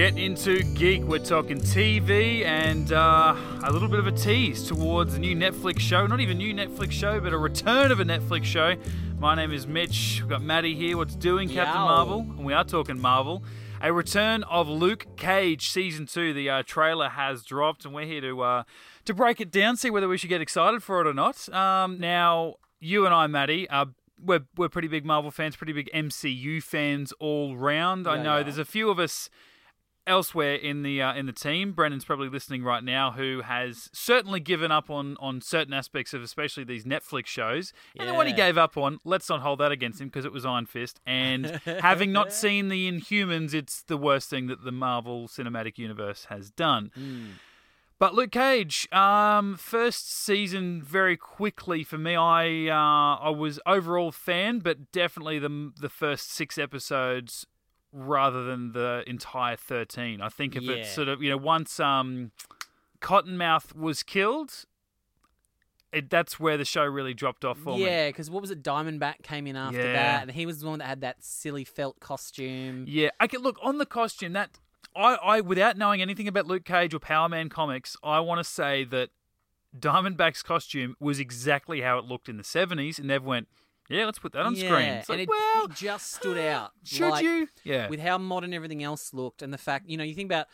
Get into geek. We're talking TV and uh, a little bit of a tease towards a new Netflix show. Not even a new Netflix show, but a return of a Netflix show. My name is Mitch. We've got Maddie here. What's doing, Captain Yow. Marvel? And we are talking Marvel. A return of Luke Cage season two. The uh, trailer has dropped, and we're here to uh, to break it down, see whether we should get excited for it or not. Um, now, you and I, Maddie, are we're we're pretty big Marvel fans, pretty big MCU fans all round. I know yeah. there's a few of us elsewhere in the uh, in the team. Brendan's probably listening right now, who has certainly given up on on certain aspects of especially these Netflix shows. And the one he gave up on, let's not hold that against him because it was Iron Fist. And having not seen the Inhumans, it's the worst thing that the Marvel Cinematic Universe has done. Hmm. But Luke Cage, um, first season very quickly for me. I uh, I was overall fan, but definitely the the first six episodes rather than the entire thirteen. I think if Yeah. it's sort of you know once um, Cottonmouth was killed, it, that's where the show really dropped off for me. Yeah, because what was it? Diamondback came in after Yeah. that, and he was the one that had that silly felt costume. Yeah, I can look on the costume that I, I without knowing anything about Luke Cage or Power Man comics, I want to say that Diamondback's costume was exactly how it looked in the seventies, and they've went, yeah, let's put that on yeah, screen. It's and like, it, well, it just stood out. should like, you? Yeah, With how modern everything else looked, and the fact you know you think about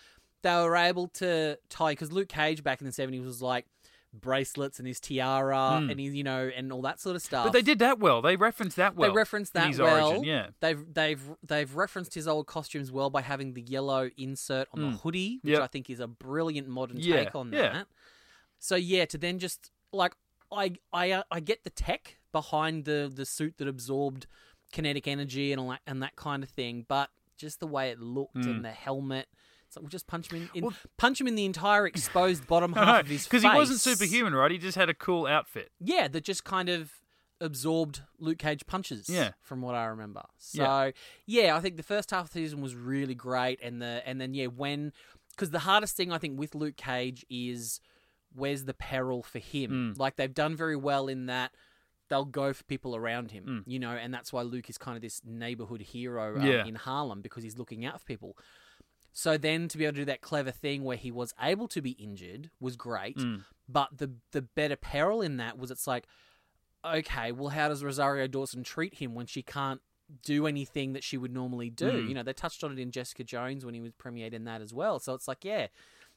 they were able to tie because Luke Cage back in the seventies was like bracelets and his tiara Hmm. and his you know and all that sort of stuff. but they did that well. They referenced that well. they referenced that his well. origin, yeah. They've they've they've referenced his old costumes well by having the yellow insert on the hoodie, which Hmm. Yep. I think is a brilliant modern Yeah, take on yeah. that. So yeah, to then just like I I uh, I get the tech behind the the suit that absorbed kinetic energy and all that and that kind of thing, but just the way it looked and the helmet. So we'll just punch him in, in Hmm. Well- punch him in the entire exposed bottom half of his face because he wasn't superhuman, right? He just had a cool outfit. yeah, that just kind of absorbed Luke Cage punches. Yeah. from what I remember. So Yeah. yeah, I think the first half of the season was really great, and the and then yeah, when because the hardest thing I think with Luke Cage is where's the peril for him. Mm. Like they've done very well in that. They'll go for people around him, you know, and that's why Luke is kind of this neighborhood hero um, Yeah. in Harlem because he's looking out for people. So then to be able to do that clever thing where he was able to be injured was great. Mm. But the the better peril in that was it's like, okay, well, how does Rosario Dawson treat him when she can't do anything that she would normally do? Mm. You know, they touched on it in Jessica Jones when he was premiered in that as well. So it's like, yeah,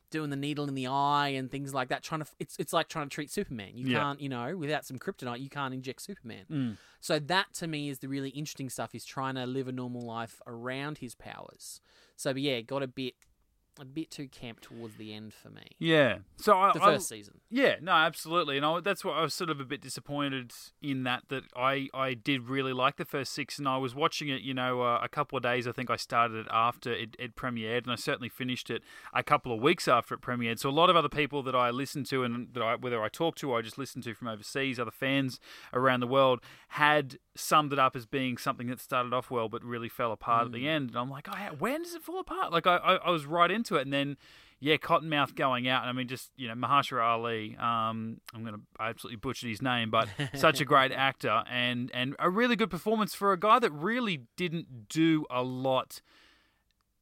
doing the needle in the eye and things like that. Trying to, it's it's like trying to treat Superman. You Yeah. can't, you know, without some kryptonite, you can't inject Superman. Mm. So that to me is the really interesting stuff. Is trying to live a normal life around his powers. So but yeah, got a bit a bit too camp towards the end for me. Yeah. So I, The I- first season. Yeah, no, absolutely, and I, that's what I was sort of a bit disappointed in that that I, I did really like the first six, and I was watching it, you know, uh, a couple of days. I think I started it after it, it premiered, and I certainly finished it a couple of weeks after it premiered. So a lot of other people that I listened to and that I whether I talked to or I just listened to from overseas, other fans around the world had summed it up as being something that started off well but really fell apart at the end. And I'm like, oh, when does it fall apart? Like I, I, I was right into it, and then yeah, Cottonmouth going out. I mean, just you know, Mahershala Ali. Um, I'm gonna absolutely butcher his name, but such a great actor and and a really good performance for a guy that really didn't do a lot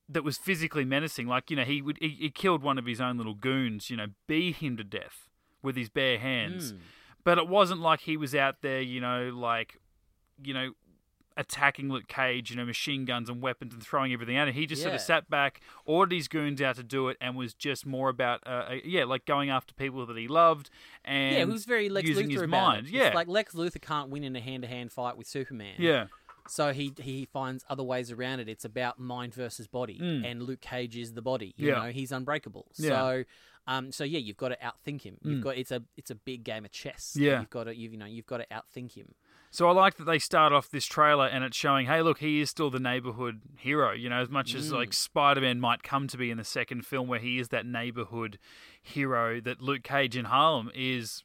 that was physically menacing. Like you know, he would he, he killed one of his own little goons. You know, beat him to death with his bare hands. Mm. But it wasn't like he was out there, you know, like you know. Attacking Luke Cage, you know, machine guns and weapons and throwing everything at him. He just sort of sat back, ordered his goons out to do it, and was just more about, uh, uh, yeah, like going after people that he loved and yeah, who's very Lex using Luthor his about mind. it. Yeah, It's like Lex Luthor can't win in a hand-to-hand fight with Superman. yeah, So he he finds other ways around it. It's about mind versus body, Mm. and Luke Cage is the body. You Yeah. know, he's unbreakable. Yeah. So, um, so yeah, you've got to outthink him. You've Mm. got it's a it's a big game of chess. Yeah. you've got to you've, you know you've got to outthink him. So I like that they start off this trailer and it's showing, hey, look, he is still the neighborhood hero. You know, as much as like mm. Spider Man might come to be in the second film, where he is that neighborhood hero that Luke Cage in Harlem is.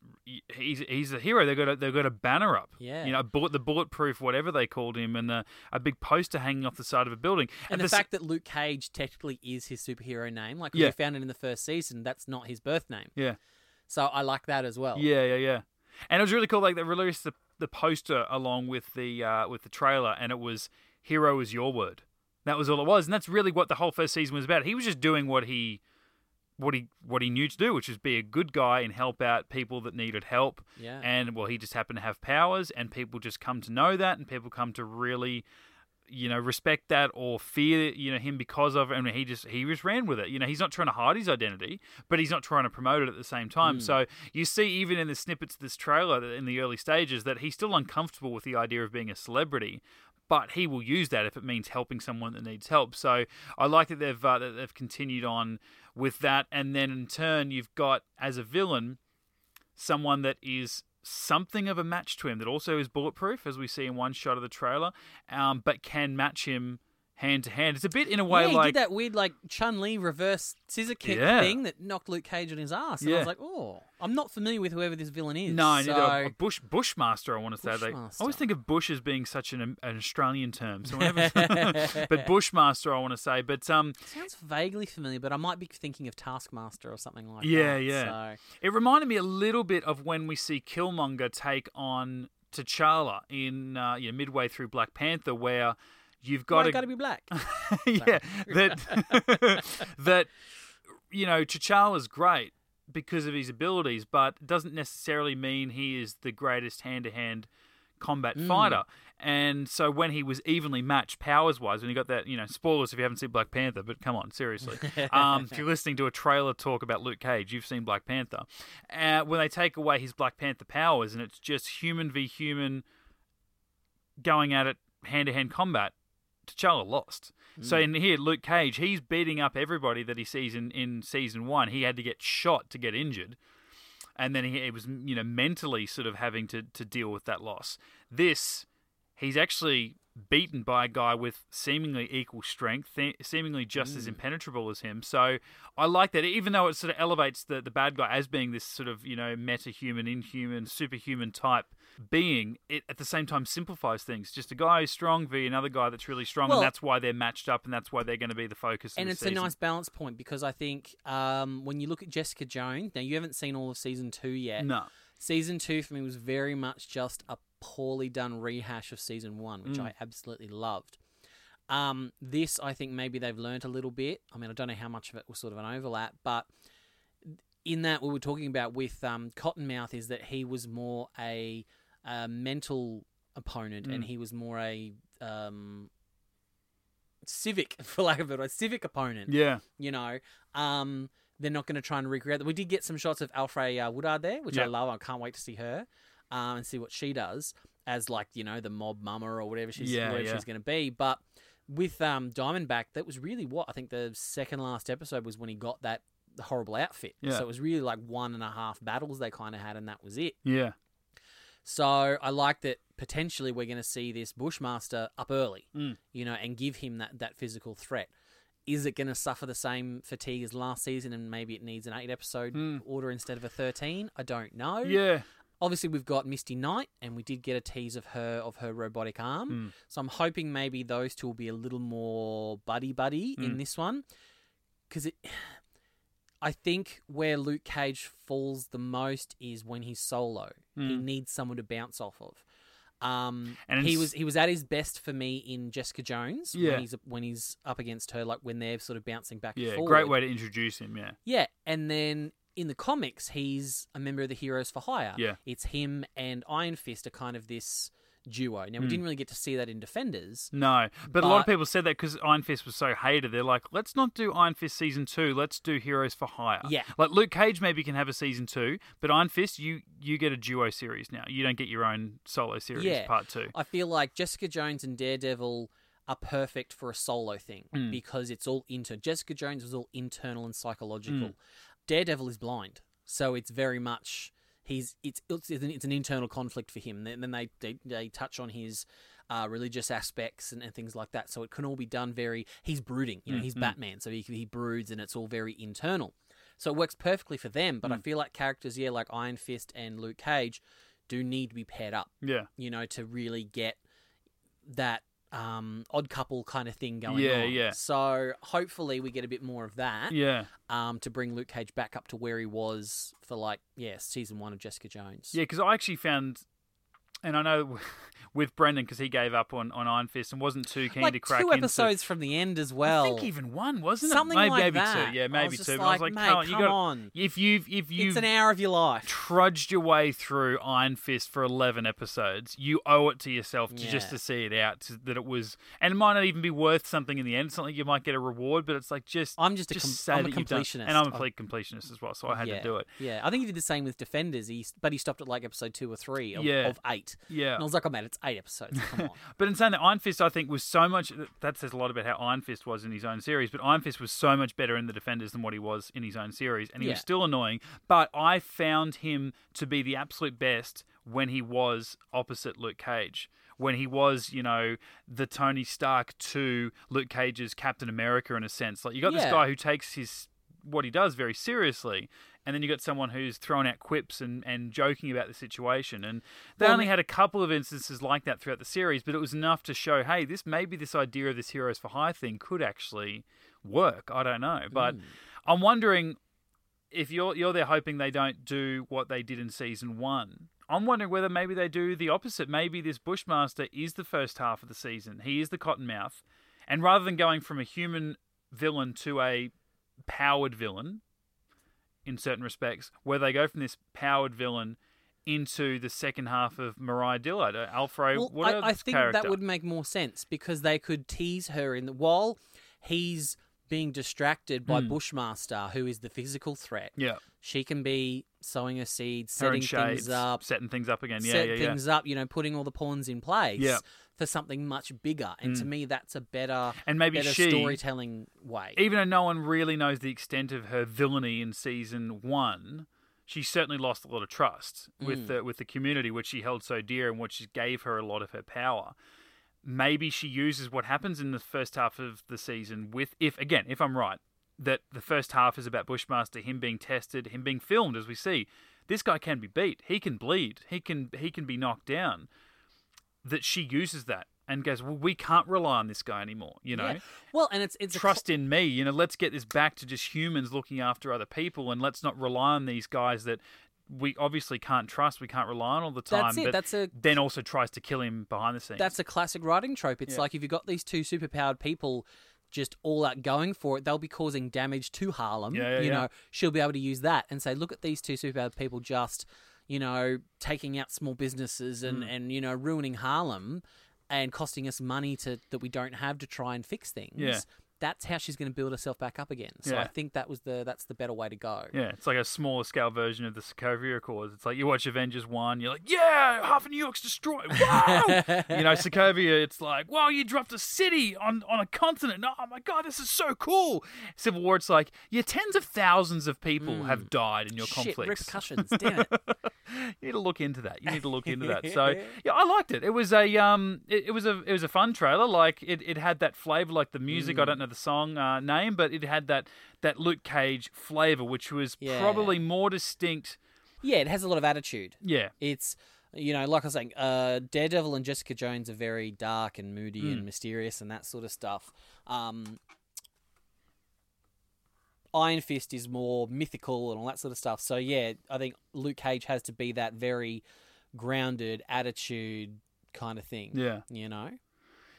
He's he's a hero. They've got a, they've got a banner up. Yeah. you know, bullet, the bulletproof whatever they called him, and a, a big poster hanging off the side of a building. And At the s- fact that Luke Cage technically is his superhero name, like Yeah. we found it in the first season, that's not his birth name. yeah, So I like that as well. Yeah, yeah, yeah. And it was really cool. Like they released the, the poster along with the uh, with the trailer, and it was "Hero is your word." That was all it was, and that's really what the whole first season was about. He was just doing what he what he what he knew to do, which is be a good guy and help out people that needed help. Yeah. And well, he just happened to have powers, and people just come to know that, and people come to really, you know, respect that or fear, you know, him because of it. And he just he just ran with it. You know, he's not trying to hide his identity, but he's not trying to promote it at the same time. So you see, even in the snippets of this trailer in the early stages, that he's still uncomfortable with the idea of being a celebrity. But he will use that if it means helping someone that needs help. So I like that they've uh, that they've continued on with that, and then in turn you've got as a villain someone that is something of a match to him that also is bulletproof, as we see in one shot of the trailer, um, but can match him hand to hand. It's a bit in a way yeah, he like did that weird like Chun Li reverse scissor kick Yeah. thing that knocked Luke Cage on his ass. And I was like, oh, I'm not familiar with whoever this villain is. no, so... neither a, a bush bushmaster. I want to say they. I always think of bush as being such an, an Australian term. So whenever, but bushmaster, I want to say. But um, sounds vaguely familiar, but I might be thinking of Taskmaster or something like Yeah, that. yeah. So, It reminded me a little bit of when we see Killmonger take on T'Challa in uh, you know, midway through Black Panther, where you've got to got to be black. yeah, that that you know T'Challa's great because of his abilities, but doesn't necessarily mean he is the greatest hand-to-hand combat fighter. And so when he was evenly matched powers-wise, when he got that, you know, spoilers if you haven't seen Black Panther, but come on, seriously, um, if you're listening to a trailer talk about Luke Cage, you've seen Black Panther. Uh, when they take away his Black Panther powers and it's just human v human going at it hand-to-hand combat, T'Challa lost. So mm. in here, Luke Cage, he's beating up everybody that he sees in, in season one. He had to get shot to get injured, and then he, he was you know mentally sort of having to to deal with that loss. This, he's actually beaten by a guy with seemingly equal strength, th- seemingly just as mm. impenetrable as him. So I like that, even though it sort of elevates the the bad guy as being this sort of you know meta-human, inhuman, superhuman type being. It at the same time simplifies things. Just a guy who's strong v another guy that's really strong, Well- and that's why they're matched up, and that's why they're going to be the focus. and it's the a nice balance point because I think um, when you look at Jessica Jones, now you haven't seen all of season two yet. No. Season two for me was very much just a poorly done rehash of season one, which Mm. I absolutely loved. Um, this, I think maybe they've learned a little bit. I mean, I don't know how much of it was sort of an overlap, but in that we were talking about with um, Cottonmouth is that he was more a, a mental opponent and Mm. he was more a um, civic, for lack of a better word, civic opponent Yeah. you know. Um, they're not going to try and recreate that. We did get some shots of Alfred uh, Woodard there, which I love. I can't wait to see her um, and see what she does as like you know the mob mama or whatever she's Yeah, whatever yeah. she's going to be. But with um, Diamondback, that was really what I think the second last episode was when he got that horrible outfit. Yeah. So it was really like one and a half battles they kind of had, and that was it. Yeah. So I like that potentially we're going to see this Bushmaster up early, Mm. you know, and give him that, that physical threat. Is it going to suffer the same fatigue as last season and maybe it needs an eight episode Mm. order instead of a 13? I don't know. Yeah. Obviously, we've got Misty Knight and we did get a tease of her of her robotic arm. Mm. So I'm hoping maybe those two will be a little more buddy buddy in Mm. this one. Because it. I think where Luke Cage falls the most is when he's solo. He Mm. needs someone to bounce off of. Um, And he was he was at his best for me in Jessica Jones Yeah. when he's when he's up against her, like when they're sort of bouncing back and Yeah. Great way to introduce him. Yeah. Yeah, and then in the comics, he's a member of the Heroes for Hire. Yeah. it's him and Iron Fist are kind of this duo. Now we Mm. didn't really get to see that in Defenders. No, but, a lot of people said that because Iron Fist was so hated. They're like, let's not do Iron Fist season two. Let's do Heroes for Hire. Yeah. like Luke Cage maybe can have a season two, but Iron Fist, you you get a duo series now. You don't get your own solo series Yeah. part two. I feel like Jessica Jones and Daredevil are perfect for a solo thing Mm. because it's all inter. Jessica Jones was all internal and psychological. Mm. Daredevil is blind, so it's very much he's it's it's, it's, an, it's an internal conflict for him. Then, then they, they they touch on his uh, religious aspects and, and things like that. So it can all be done very. He's brooding, you know. Mm, He's. Batman, so he he broods, and it's all very internal. So it works perfectly for them. But I Mm. feel like characters, yeah, like Iron Fist and Luke Cage, do need to be paired up Yeah, you know, to really get that um, odd couple kind of thing going Yeah, on. yeah. So hopefully we get a bit more of that yeah, um, to bring Luke Cage back up to where he was for like yeah season one of Jessica Jones. yeah. Because I actually found and I know with Brendan because he gave up on, on Iron Fist and wasn't too keen like to crack two into. episodes from the end as well. I think even one wasn't Something it? Maybe, like maybe that. two. Yeah, maybe two. Like, I was like, mate, Carl, you come got on. if you've if you've it's an hour of your life. trudged your way through Iron Fist for 11 episodes, you owe it to yourself to just to see it out. To, that it was, and it might not even be worth something in the end. Something you might get a reward, but it's like just. I'm just a just com- I'm a that you've done- completionist. and I'm a I'm- complete completionist as well, so I had yeah, to do it. Yeah, I think he did the same with Defenders. He but he stopped at like episode two or three of, Yeah. of eight. Yeah, And I was like, oh man, it's eight episodes. Come on. But in saying that, Iron Fist, I think, was so much. That says a lot about how Iron Fist was in his own series. But Iron Fist was so much better in the Defenders than what he was in his own series, and he Yeah. was still annoying. But I found him to be the absolute best when he was opposite Luke Cage. When he was, you know, the Tony Stark to Luke Cage's Captain America in a sense. Like you got this guy who takes his what he does very seriously. And then you got someone who's throwing out quips and, and joking about the situation. And they Well, only had a couple of instances like that throughout the series, but it was enough to show, hey, this maybe this idea of this heroes for hire thing could actually work. I don't know, but hmm. I'm wondering if you're you're there hoping they don't do what they did in season one. I'm wondering whether maybe they do the opposite. Maybe this Bushmaster is the first half of the season. He is the Cottonmouth, and rather than going from a human villain to a powered villain, in certain respects, where they go from this powered villain into the second half of Mariah Dillard, uh, Alfred. well, what I, I think character? that would make more sense because they could tease her in the while he's being distracted by Hmm. Bushmaster, who is the physical threat. yeah, She can be sowing her seeds, setting Shades, things up, setting things up again. Yeah, set yeah, yeah. things up, you know, putting all the pawns in place Yeah. For something much bigger. And to mm. me, that's a better, And maybe better she, storytelling way. even though no one really knows the extent of her villainy in season one, she certainly lost a lot of trust with mm. the with the community, which she held so dear and which gave her a lot of her power. Maybe she uses what happens in the first half of the season with, if again, if I'm right, that the first half is about Bushmaster, him being tested, him being filmed, as we see. This guy can be beat. He can bleed. He can he can be knocked down. That she uses that and goes, well, we can't rely on this guy anymore. You know, Yeah. Well, and it's it's trust in me. You know, let's get this back to just humans looking after other people, and let's not rely on these guys that we obviously can't trust. We can't rely on all the time. That's it. But That's a then also tries to kill him behind the scenes. that's a classic writing trope. It's Yeah. like if you've got these two superpowered people just all out going for it, they'll be causing damage to Harlem. Yeah, yeah, you know, she'll be able to use that and say, look at these two superpowered people just, you know, taking out small businesses Mm. and, and you know, ruining Harlem and costing us money to that we don't have to try and fix things. Yeah. That's how she's going to build herself back up again. So Yeah. I think that was the that's the better way to go. yeah, it's like a smaller scale version of the Sokovia Accords. It's like you watch Avengers One, you're like, yeah, half of New York's destroyed. Wow, you know, Sokovia. It's like, wow, you dropped a city on on a continent. Oh my god, this is so cool. Civil War. It's like, yeah, tens of thousands of people have died in your Hmm. Shit, conflicts. repercussions, damn it. you need to look into that. You need to look into that. So yeah, I liked it. It was a um, it, it was a it was a fun trailer. Like it, it had that flavor, like the music. Mm. I don't know the song uh, name, but it had that that Luke Cage flavor, which was Yeah. probably more distinct. Yeah, it has a lot of attitude. Yeah, It's you know, like I was saying, uh, Daredevil and Jessica Jones are very dark and moody Mm. and mysterious and that sort of stuff. Um, Iron Fist is more mythical and all that sort of stuff. So yeah, I think Luke Cage has to be that very grounded attitude kind of thing. yeah, You know.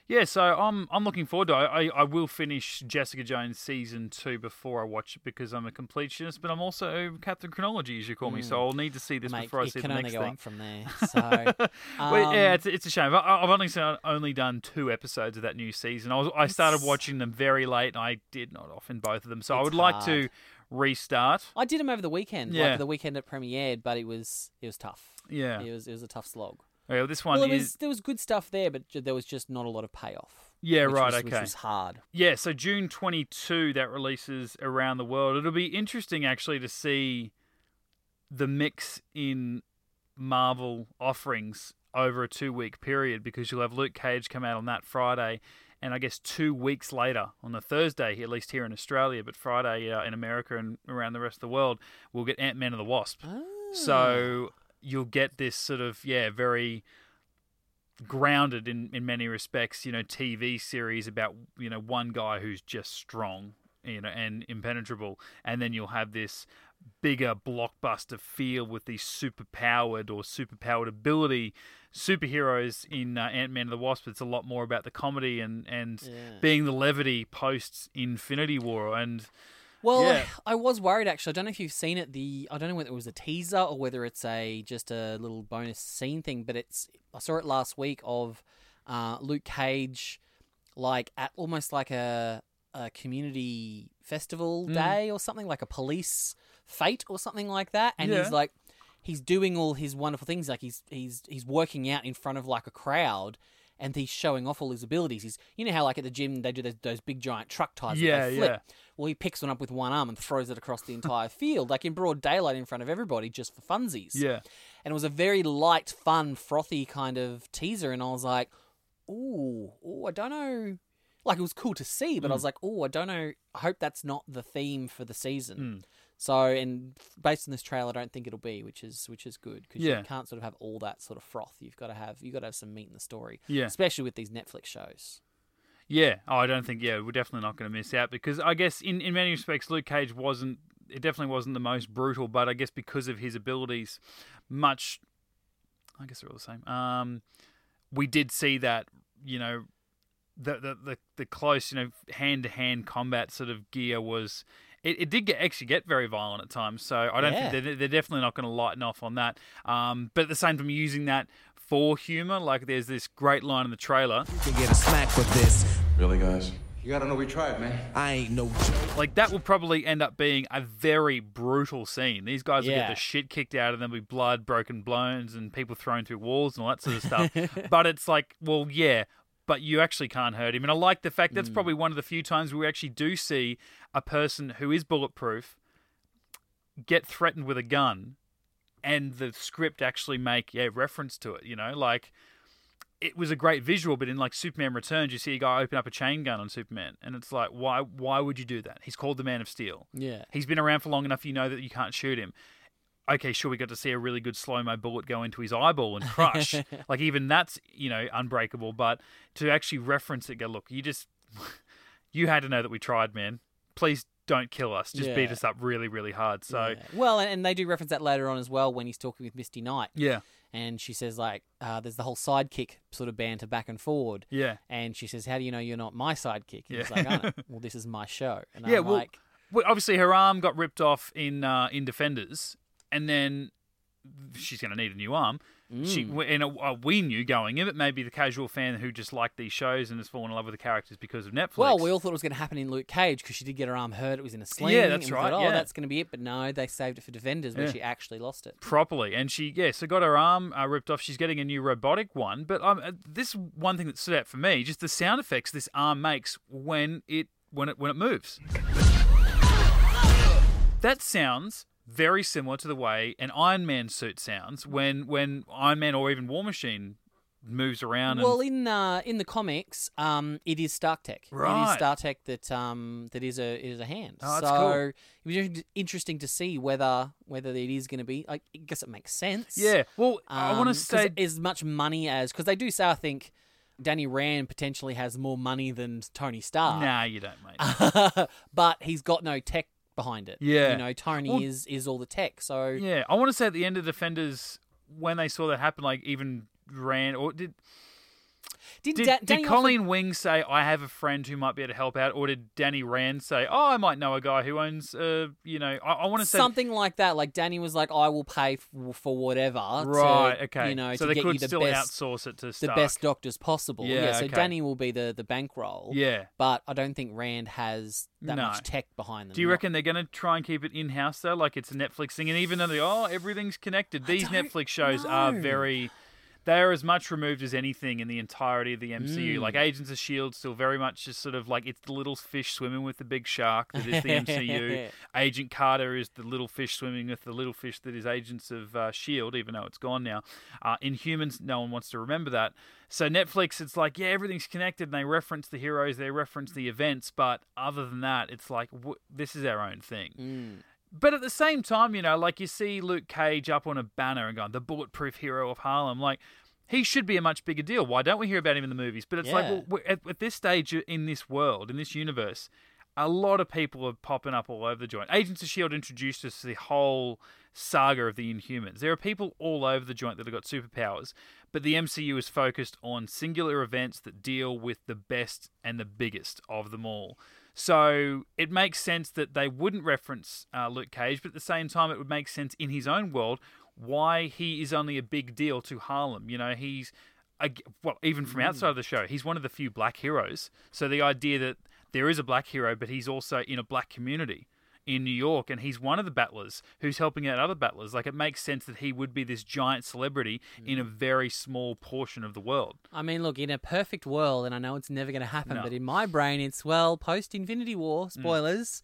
Yeah. So I'm I'm looking forward to. It. I I will finish Jessica Jones season two before I watch it because I'm a completionist, but I'm also Captain Chronology, as you call me. So I'll need to see this Mm. Mate, before I it see can the only next go thing. up from there. So well, yeah, um, it's, it's a shame. I, I've only seen, only done two episodes of that new season. I was I started It's- watching them very late, and I did not off in both of them. So I would like to restart. I did them over the weekend. Yeah. Like the weekend it premiered, but it was it was tough. Yeah, It was it was a tough slog. Well, this one Well, is was there was good stuff there, but there was just not a lot of payoff. yeah, which right, was, Which okay, was hard. yeah. So June twenty two that releases around the world. It'll be interesting actually to see the mix in Marvel offerings over a two week period because you'll have Luke Cage come out on that Friday. And I guess two weeks later, on the Thursday, at least here in Australia, but Friday uh, in America and around the rest of the world, we'll get Ant Man and the Wasp. Ah. So you'll get this sort of yeah, very grounded in in many respects, you know, TV series about you know one guy who's just strong, you know, and impenetrable, and then you'll have this bigger blockbuster feel with these super powered or super powered ability superheroes in uh, Ant Man and the Wasp. It's a lot more about the comedy and and Yeah. being the levity post Infinity War and. Well, Yeah. I was worried actually. I don't know if you've seen it. The I don't know whether it was a teaser or whether it's a just a little bonus scene thing, but it's I saw it last week of uh, Luke Cage, like at almost like a a community festival Mm. day or something, like a police fete or something like that, and Yeah. he's like he's doing all his wonderful things, like he's he's he's working out in front of like a crowd. And he's showing off all his abilities. He's, you know how like at the gym they do those, those big giant truck tires that Yeah, they flip. yeah. Well, he picks one up with one arm and throws it across the entire field, like in broad daylight in front of everybody, just for funsies. Yeah. And it was a very light, fun, frothy kind of teaser, and I was like, ooh, ooh, I don't know. Like it was cool to see, but I Mm. was like, oh, I don't know. I hope that's not the theme for the season. Mm. So, and based on this trailer, I don't think it'll be, which is which is good because Yeah. you can't sort of have all that sort of froth. You've got to have you've got to have some meat in the story, Yeah. especially with these Netflix shows. Yeah. Oh, I don't think. Yeah, we're definitely not going to miss out because I guess in in many respects, Luke Cage wasn't. It definitely wasn't the most brutal, but I guess because of his abilities, much. I guess they're all the same. Um, we did see that. You know, the the the, the close, you know, hand to hand combat sort of gear was. It, it did get actually get very violent at times, so I don't Yeah. think they're, they're definitely not going to lighten off on that. Um, but at the same time, using that for humor, like there's this great line in the trailer. can get a smack for this. Really, guys? You gotta know we tried, man. I ain't no joke. Like that will probably end up being a very brutal scene. These guys will get the shit kicked out of them, be blood, broken bones, and people thrown through walls and all that sort of stuff. but it's like, well, yeah, but you actually can't hurt him. And I like the fact that's hmm. probably one of the few times we actually do see a person who is bulletproof get threatened with a gun, and the script actually make yeah reference to it. You know, like it was a great visual, but in like Superman Returns, you see a guy open up a chain gun on Superman, and it's like, why? Why would you do that? He's called the Man of Steel. Yeah. He's been around for long enough. You know that you can't shoot him. Okay, sure, we got to see a really good slow mo bullet go into his eyeball and crush. like even that's you know unbreakable. But to actually reference it, go look, you just you had to know that we tried, man. Please don't kill us. Just beat us up really, really hard. So Yeah. well, and, and they do reference that later on as well when he's talking with Misty Knight, yeah, and she says like, uh, "There's the whole sidekick sort of banter back and forward." yeah. And she says, "How do you know you're not my sidekick?" And he's Yeah. like, "I know. "Well, this is my show." And Yeah, I'm well, like, Well, obviously her arm got ripped off in uh, in Defenders, and then she's going to need a new arm. She and uh, we knew going in, but maybe the casual fan who just liked these shows and has fallen in love with the characters because of Netflix. Well, we all thought it was going to happen in Luke Cage because she did get her arm hurt. It was in a sling. Yeah, that's and right, Thought, oh, yeah. that's going to be it. But no, they saved it for Defenders where Yeah. she actually lost it. properly, and she yeah, so got her arm uh, ripped off. She's getting a new robotic one, but um, uh, this one thing that stood out for me, just the sound effects this arm makes when it when it when it moves. That sounds very similar to the way an Iron Man suit sounds when when Iron Man or even War Machine moves around. Well, and, in uh, in the comics, um, it is Stark Tech. It Right. is Stark Tech that um that is a is a hand. Oh, that's so cool. it was in- interesting to see whether whether it is going to be. I guess it makes sense. yeah, well, I want to say as much money as because they do say I think Danny Rand potentially has more money than Tony Stark. nah, you don't, mate. but he's got no tech behind it. Yeah. you know Tony Well- is is all the tech. So Yeah, I want to say at the end of Defenders when they saw that happen, like even ran or did did, Did, Da- did also- Colleen Wing say, I have a friend who might be able to help out? Or did Danny Rand say, Oh, I might know a guy who owns, uh, you know, I, I want to say. something like that? Like Danny was like, I will pay f- for whatever. Right, to, okay. You know, so to they get could you the still best outsource it to the best doctors possible. Yeah, so okay. Danny will be the the bankroll. Yeah. but I don't think Rand has that No. much tech behind them. Do you reckon they're going to try and keep it in house though, like it's a Netflix thing? And even though they, oh, everything's connected, these Netflix shows are very. They are as much removed as anything in the entirety of the Mm. MCU. Like Agents of Shield, still very much just sort of like it's the little fish swimming with the big shark that is the MCU. Agent Carter is the little fish swimming with the little fish that is Agents of uh, Shield, even though it's gone now. Uh, Inhumans, no one wants to remember that. So Netflix, it's like yeah, everything's connected, and they reference the heroes, they reference the events, but other than that, it's like w- this is our own thing. Mm. But at the same time, you know, like you see Luke Cage up on a banner and going, the bulletproof hero of Harlem. Like, he should be a much bigger deal. Why don't we hear about him in the movies? But it's like, well, at, at this stage in this world, in this universe, a lot of people are popping up all over the joint. Agents of S.H.I.E.L.D. introduced us to the whole saga of the Inhumans. There are people all over the joint that have got superpowers, but the MCU is focused on singular events that deal with the best and the biggest of them all. So it makes sense that they wouldn't reference uh, Luke Cage, but at the same time, it would make sense in his own world why he is only a big deal to Harlem. You know, he's ag- well, even from outside of the show, he's one of the few black heroes. So the idea that there is a black hero, but he's also in a black community in New York, and he's one of the battlers who's helping out other battlers. Like it makes sense that he would be this giant celebrity in a very small portion of the world. I mean, look, in a perfect world, and I know it's never going to happen, No. but in my brain, it's well, post Infinity Mm. War, spoilers.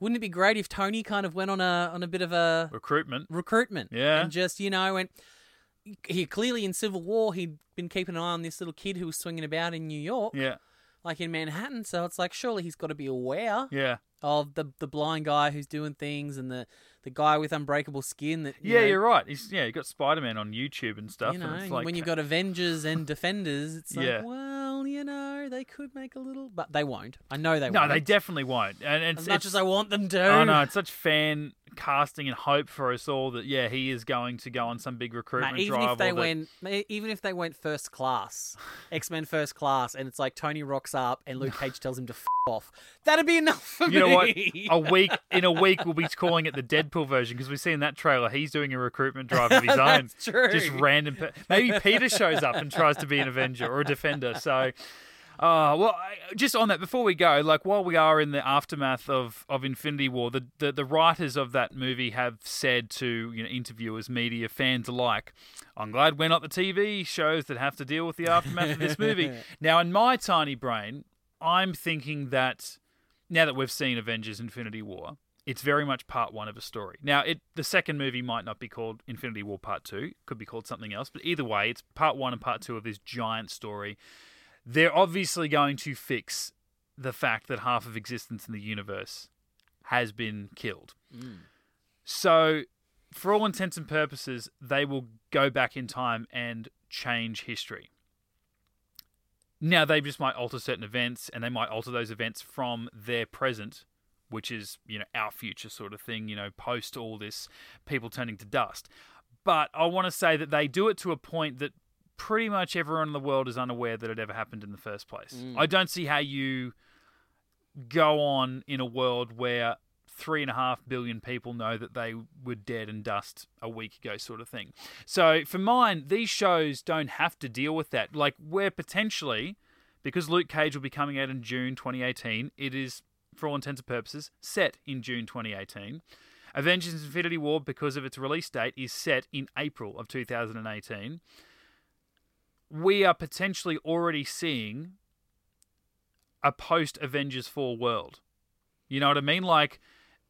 Wouldn't it be great if Tony kind of went on a on a bit of a Recruitment. recruitment? Yeah. And just, you know, went. He clearly in Civil War, he'd been keeping an eye on this little kid who was swinging about in New York, Yeah, like in Manhattan. So it's like, surely he's got to be aware yeah, of the the blind guy who's doing things and the, the guy with unbreakable skin. That you yeah. know, You're right. He's yeah. You got Spider Man on YouTube and stuff. You know, and it's like when you've got Avengers and Defenders, it's like, Yeah. well, you know, they could make a little, but they won't. I know they no, won't. No, they definitely won't. And it's, as much it's- as I want them to. Oh no, it's such fan casting and hope for us all that yeah, he is going to go on some big recruitment even drive. if they that- went, even if they went first class, X Men first class, and it's like Tony rocks up and Luke Cage tells him to f off, that'd be enough for You know what? me. A week in a week, we'll be calling it the Deadpool version because we've seen that trailer. He's doing a recruitment drive of his own. That's true. Just random. pe- Maybe Peter shows up and tries to be an Avenger or a Defender. So, uh, well, I- just on that, before we go, like while we are in the aftermath of, of Infinity War, the, the the writers of that movie have said to you know interviewers, media, fans alike, "I'm glad we're not the TV shows that have to deal with the aftermath of this movie." Now, in my tiny brain, I'm thinking that now that we've seen Avengers Infinity War, it's very much part one of a story. Now, it the second movie might not be called Infinity War Part Two; it could be called something else. But either way, it's part one and part two of this giant story. They're obviously going to fix the fact that half of existence in the universe has been killed. Mm. So, for all intents and purposes, they will go back in time and change history. Now, they just might alter certain events, and they might alter those events from their present, which is, you know, our future sort of thing, you know, post all this people turning to dust. But I want to say that they do it to a point that pretty much everyone in the world is unaware that it ever happened in the first place. Mm. I don't see how you go on in a world where three and a half billion people know that they were dead and dust a week ago, sort of thing. So for mine, these shows don't have to deal with that. Like we're potentially, because Luke Cage will be coming out in June 2018, it is, for all intents and purposes, set in June 2018. Avengers Infinity War, because of its release date, is set in April of 2018. We are potentially already seeing a post Avengers 4 world. You know what I mean? Like,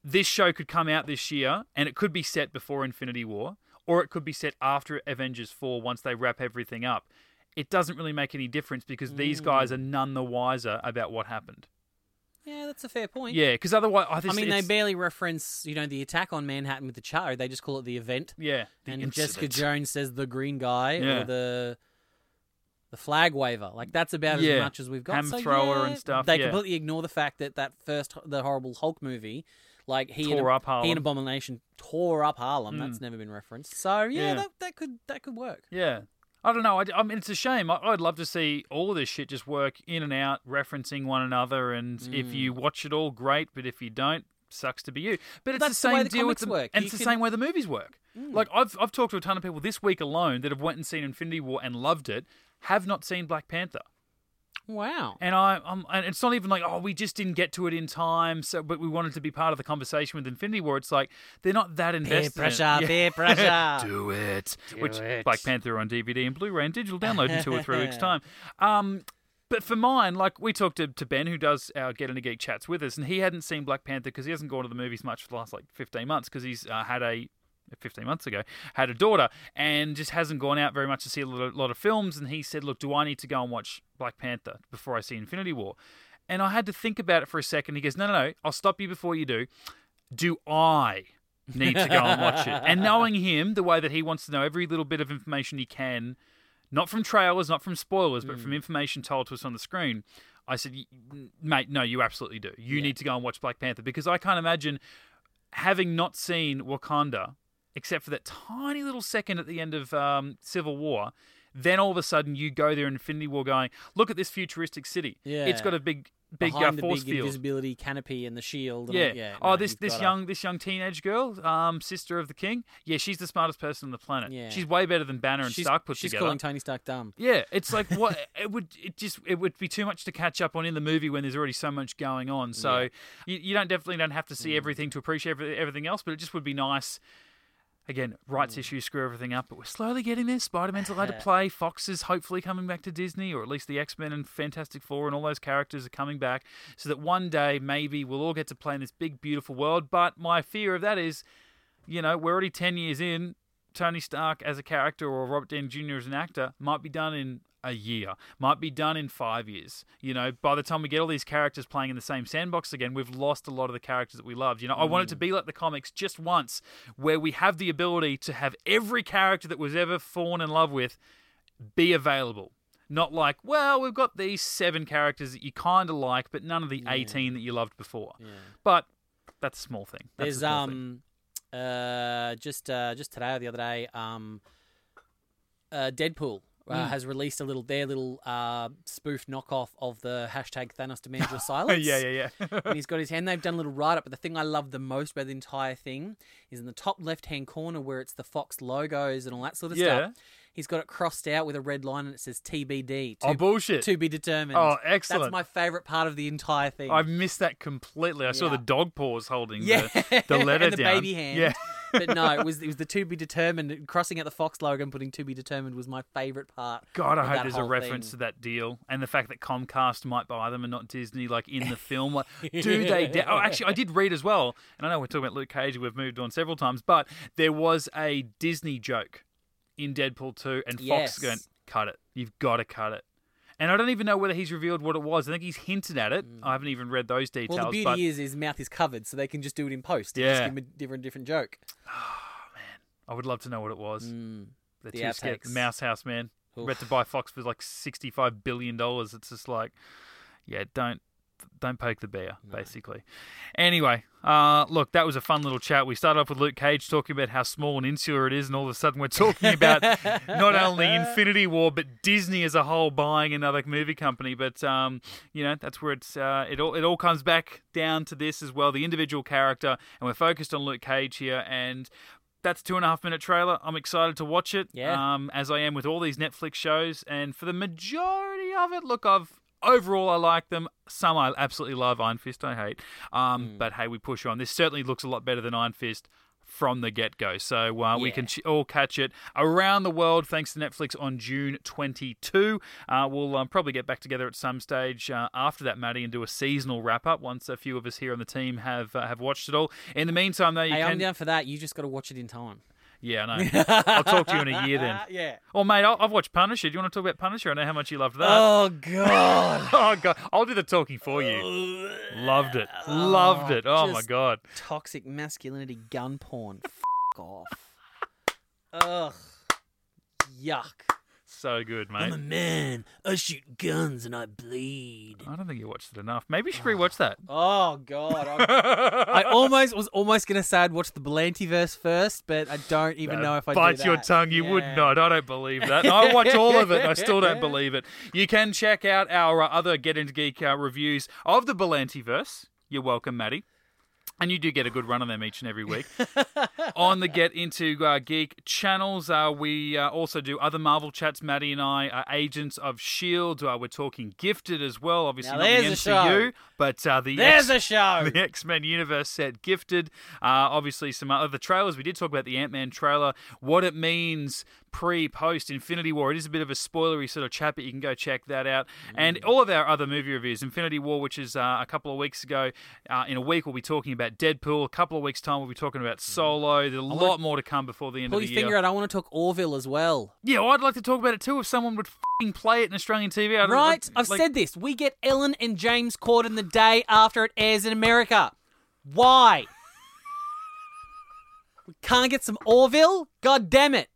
this show could come out this year and it could be set before Infinity War, or it could be set after Avengers 4 once they wrap everything up. It doesn't really make any difference because these guys are mm. none the wiser about what happened. yeah, that's a fair point. Yeah, because otherwise, oh, I, I mean, they barely reference, you know, the attack on Manhattan with the char. They just call it the event. yeah, the and Jessica. Jones says the green guy Yeah. or the the flag waver. Like that's about Yeah. as much as we've got. Ham So, thrower yeah, and stuff, They yeah. completely ignore the fact that that first the horrible Hulk movie, like he and, Tore up he and Abomination tore up Harlem. Hmm. That's never been referenced. So yeah. That, that could that could work. Yeah. I don't know. I, I mean, it's a shame. I, I'd love to see all this shit just work in and out, referencing one another. And if you hmm. watch it all, great. But if you don't, sucks to be you. But it's That's the same the deal with the, work. and You it's the same way the movies work. Hmm. Like I've I've talked to a ton of people this week alone that have went and seen Infinity War and loved it, have not seen Black Panther. Wow. And I, I'm, and it's not even like, oh, we just didn't get to it in time, so but we wanted to be part of the conversation with Infinity War. It's like they're not that Peer invested. in it. pressure, peer pressure. Do it. Which it. Black Panther on DVD and Blu-ray and digital download in two or three weeks' time. Um, but for mine, like we talked to, to Ben, who does our Get Into Geek chats with us, and he hadn't seen Black Panther because he hasn't gone to the movies much for the last like 15 months because he's uh, had a 15 months ago had a daughter and just hasn't gone out very much to see a lot, lot of films. And he said look do i need to go and watch black panther before i see infinity war? And i had to think about it for a second. He goes no no no. I'll stop you before you do. Do i need to go and watch it? And knowing him the way that he wants to know every little bit of information he can not from trailers not from spoilers but from mm. information told to us on the screen I said, mate, no, you absolutely do. You need to go and watch Black Panther. Because I can't imagine having not seen Wakanda, except for that tiny little second at the end of um, Civil War. Then all of a sudden you go there in Infinity War, going, look at this futuristic city. It's got a big, big uh, force big field. invisibility canopy and the shield. And Yeah. all, yeah. oh, no, this this young this young teenage girl, um, sister of the king. Yeah, she's the smartest person on the planet. Yeah. She's way better than Banner and She's, Stark put she's together. calling Tony Stark dumb. Yeah, it's like what it would it just it would be too much to catch up on in the movie when there's already so much going on. So Yeah. you, you don't definitely don't have to Mm. see everything to appreciate everything else, but it just would be nice. Again, rights Mm. issues screw everything up, but we're slowly getting there. Spider Man's allowed to play. Fox is hopefully coming back to Disney, or at least the X Men and Fantastic Four and all those characters are coming back, so that one day maybe we'll all get to play in this big, beautiful world. But my fear of that is, you know, we're already 10 years in. Tony Stark as a character or Robert Downey Jr. as an actor might be done in a year, might be done in five years. You know, by the time we get all these characters playing in the same sandbox again, we've lost a lot of the characters that we loved. You know, I want it to be like the comics just once, where we have the ability to have every character that was ever fallen in love with be available. Not like, well, we've got these seven characters that you kind of like, but none of the 18 that you loved before. But that's a small thing. That's There's small thing. um uh just uh just today or the other day um uh Deadpool uh, Mm. has released a little their little uh spoof knockoff of the hashtag Thanos demands your silence. yeah, yeah, yeah. and he's got his hand. They've done a little write up, but the thing I love the most about the entire thing is in the top left hand corner where it's the Fox logos and all that sort of Yeah. stuff. He's got it crossed out with a red line and it says TBD. Oh, to- bullshit. To be determined. Oh, excellent. That's my favorite part of the entire thing. I missed that completely. I saw the dog paws holding yeah, the, the letter and the down. baby hand. Yeah. But no, it was it was the to be determined. Crossing out the Fox logo and putting to be determined was my favorite part. God, I hope there's a reference thing. to that deal and the fact that Comcast might buy them and not Disney, like in the film. Like, do they? Da- oh, actually, I did read as well, and I know we're talking about Luke Cage. We've moved on several times, but there was a Disney joke in Deadpool 2, and Fox Yes. going, "Cut it! You've got to cut it." And I don't even know whether he's revealed what it was. I think he's hinted at it. I haven't even read those details. Mm. Well, the beauty but is his mouth is covered, so they can just do it in post. Yeah. just give him a different different joke. Oh, man. I would love to know what it was. Mm. They're The too scared. Mouse House, man. Oof. About to buy Fox for like sixty-five billion dollars. It's just like, yeah, don't don't poke the bear, basically. Anyway, uh, look, that was a fun little chat. We started off with Luke Cage talking about how small and insular it is, and all of a sudden we're talking about not only Infinity War but Disney as a whole buying another movie company. But um, you know, that's where it's uh, it all it all comes back down to this as well, the individual character, and we're focused on Luke Cage here and. That's a two and a half minute trailer. I'm excited to watch it. Yeah. Um, as I am with all these Netflix shows, and for the majority of it, look, I've overall I like them. Some I absolutely love. Iron Fist I hate. Um, Hmm. but hey, we push on. This certainly looks a lot better than Iron Fist from the get go. So uh, we can ch- all catch it around the world thanks to Netflix on June 22. Uh, we'll um, probably get back together at some stage uh, after that, Maddie, and do a seasonal wrap up once a few of us here on the team have uh, have watched it all. In the meantime, though, you Hey, can. I'm down for that. You just got to watch it in time. Yeah, I know. I'll talk to you in a year then. yeah. Oh, mate, I'll, I've watched Punisher. Do you want to talk about Punisher? I know how much you loved that. Oh God. Oh god, I'll do the talking for you. Loved it, loved it. Oh my just- god. Toxic masculinity gun porn. F- off. Ugh. Yuck. So good, mate. I'm a man. I shoot guns and I bleed. I don't think you watched it enough. Maybe you should rewatch that. Oh God. I, I almost was almost gonna say I'd watch the Berlantiverse first, but I don't even know if I bites do your tongue. You would Yeah. not. I don't believe that. I watch all of it. and I still don't believe it. You can check out our uh, other Get Into Geek uh, reviews of the Berlantiverse. You're welcome, Maddie. And you do get a good run on them each and every week. on the Get Into uh, Geek channels, uh, we uh, also do other Marvel chats. Maddie and I are agents of S.H.I.E.L.D. Uh, we're talking Gifted as well. Obviously, Now not the there's a MCU, show. but uh, the There's X- a show. the X Men universe set Gifted. Uh, obviously, some other trailers. We did talk about the Ant Man trailer, what it means pre post Infinity War. It is a bit of a spoilery sort of chat, but you can go check that out. And all of our other movie reviews Infinity War, which is uh, a couple of weeks ago. Uh, in a week, we'll be talking about Deadpool. A couple of weeks' time, we'll be talking about Solo. There's a lot more to come before the end Pull of your the year. finger out. I want to talk Orville as well. Yeah, well, I'd like to talk about it too if someone would fing play it in Australian TV. I don't- Right? I've like- said this. We get Ellen and James Corden the day after it airs in America. Why? we can't get some Orville? God damn it.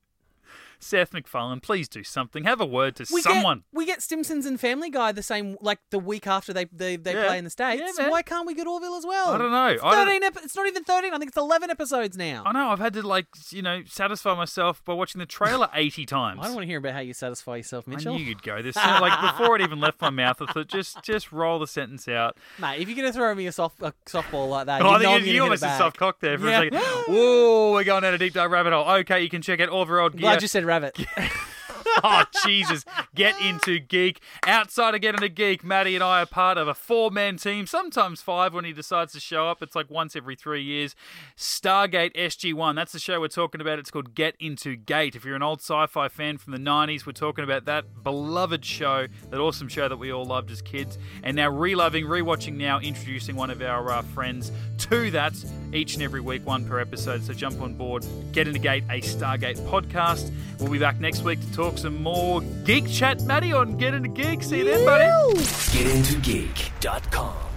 Seth MacFarlane, please do something. Have a word to We someone. Get, we get Simpsons and Family Guy the same, like the week after they they, they Yeah. play in the states. Yeah. Why can't we get Orville as well? I don't know. It's I don't- Thirteen. Ep- it's not even thirteen. I think it's eleven episodes now. I know. I've had to like you know satisfy myself by watching the trailer eighty times. I don't want to hear about how you satisfy yourself, I Mitchell. knew you'd go this. like before it even left my mouth, I thought just just roll the sentence out. Mate, if you're gonna throw me a soft a softball like that, Oh, you I know you, you almost did soft cock there for Yeah. a second. Whoa, we're going down a deep dive rabbit hole. Okay, you can check out Gear. Glad you said rabbit. oh, Jesus. Get into geek. Outside of Get Into Geek, Maddie and I are part of a four man team, sometimes five when he decides to show up. It's like once every three years. Stargate SG1. That's the show we're talking about. It's called Get Into Gate. If you're an old sci fi fan from the 90s, we're talking about that beloved show, that awesome show that we all loved as kids. And now reloving, rewatching now, introducing one of our uh, friends to that each and every week, one per episode. So jump on board, Get Into Gate, a Stargate podcast. We'll be back next week to talk some more geek chat, Maddie, on Get Into Geek. See you then, buddy. GetIntoGeek.com.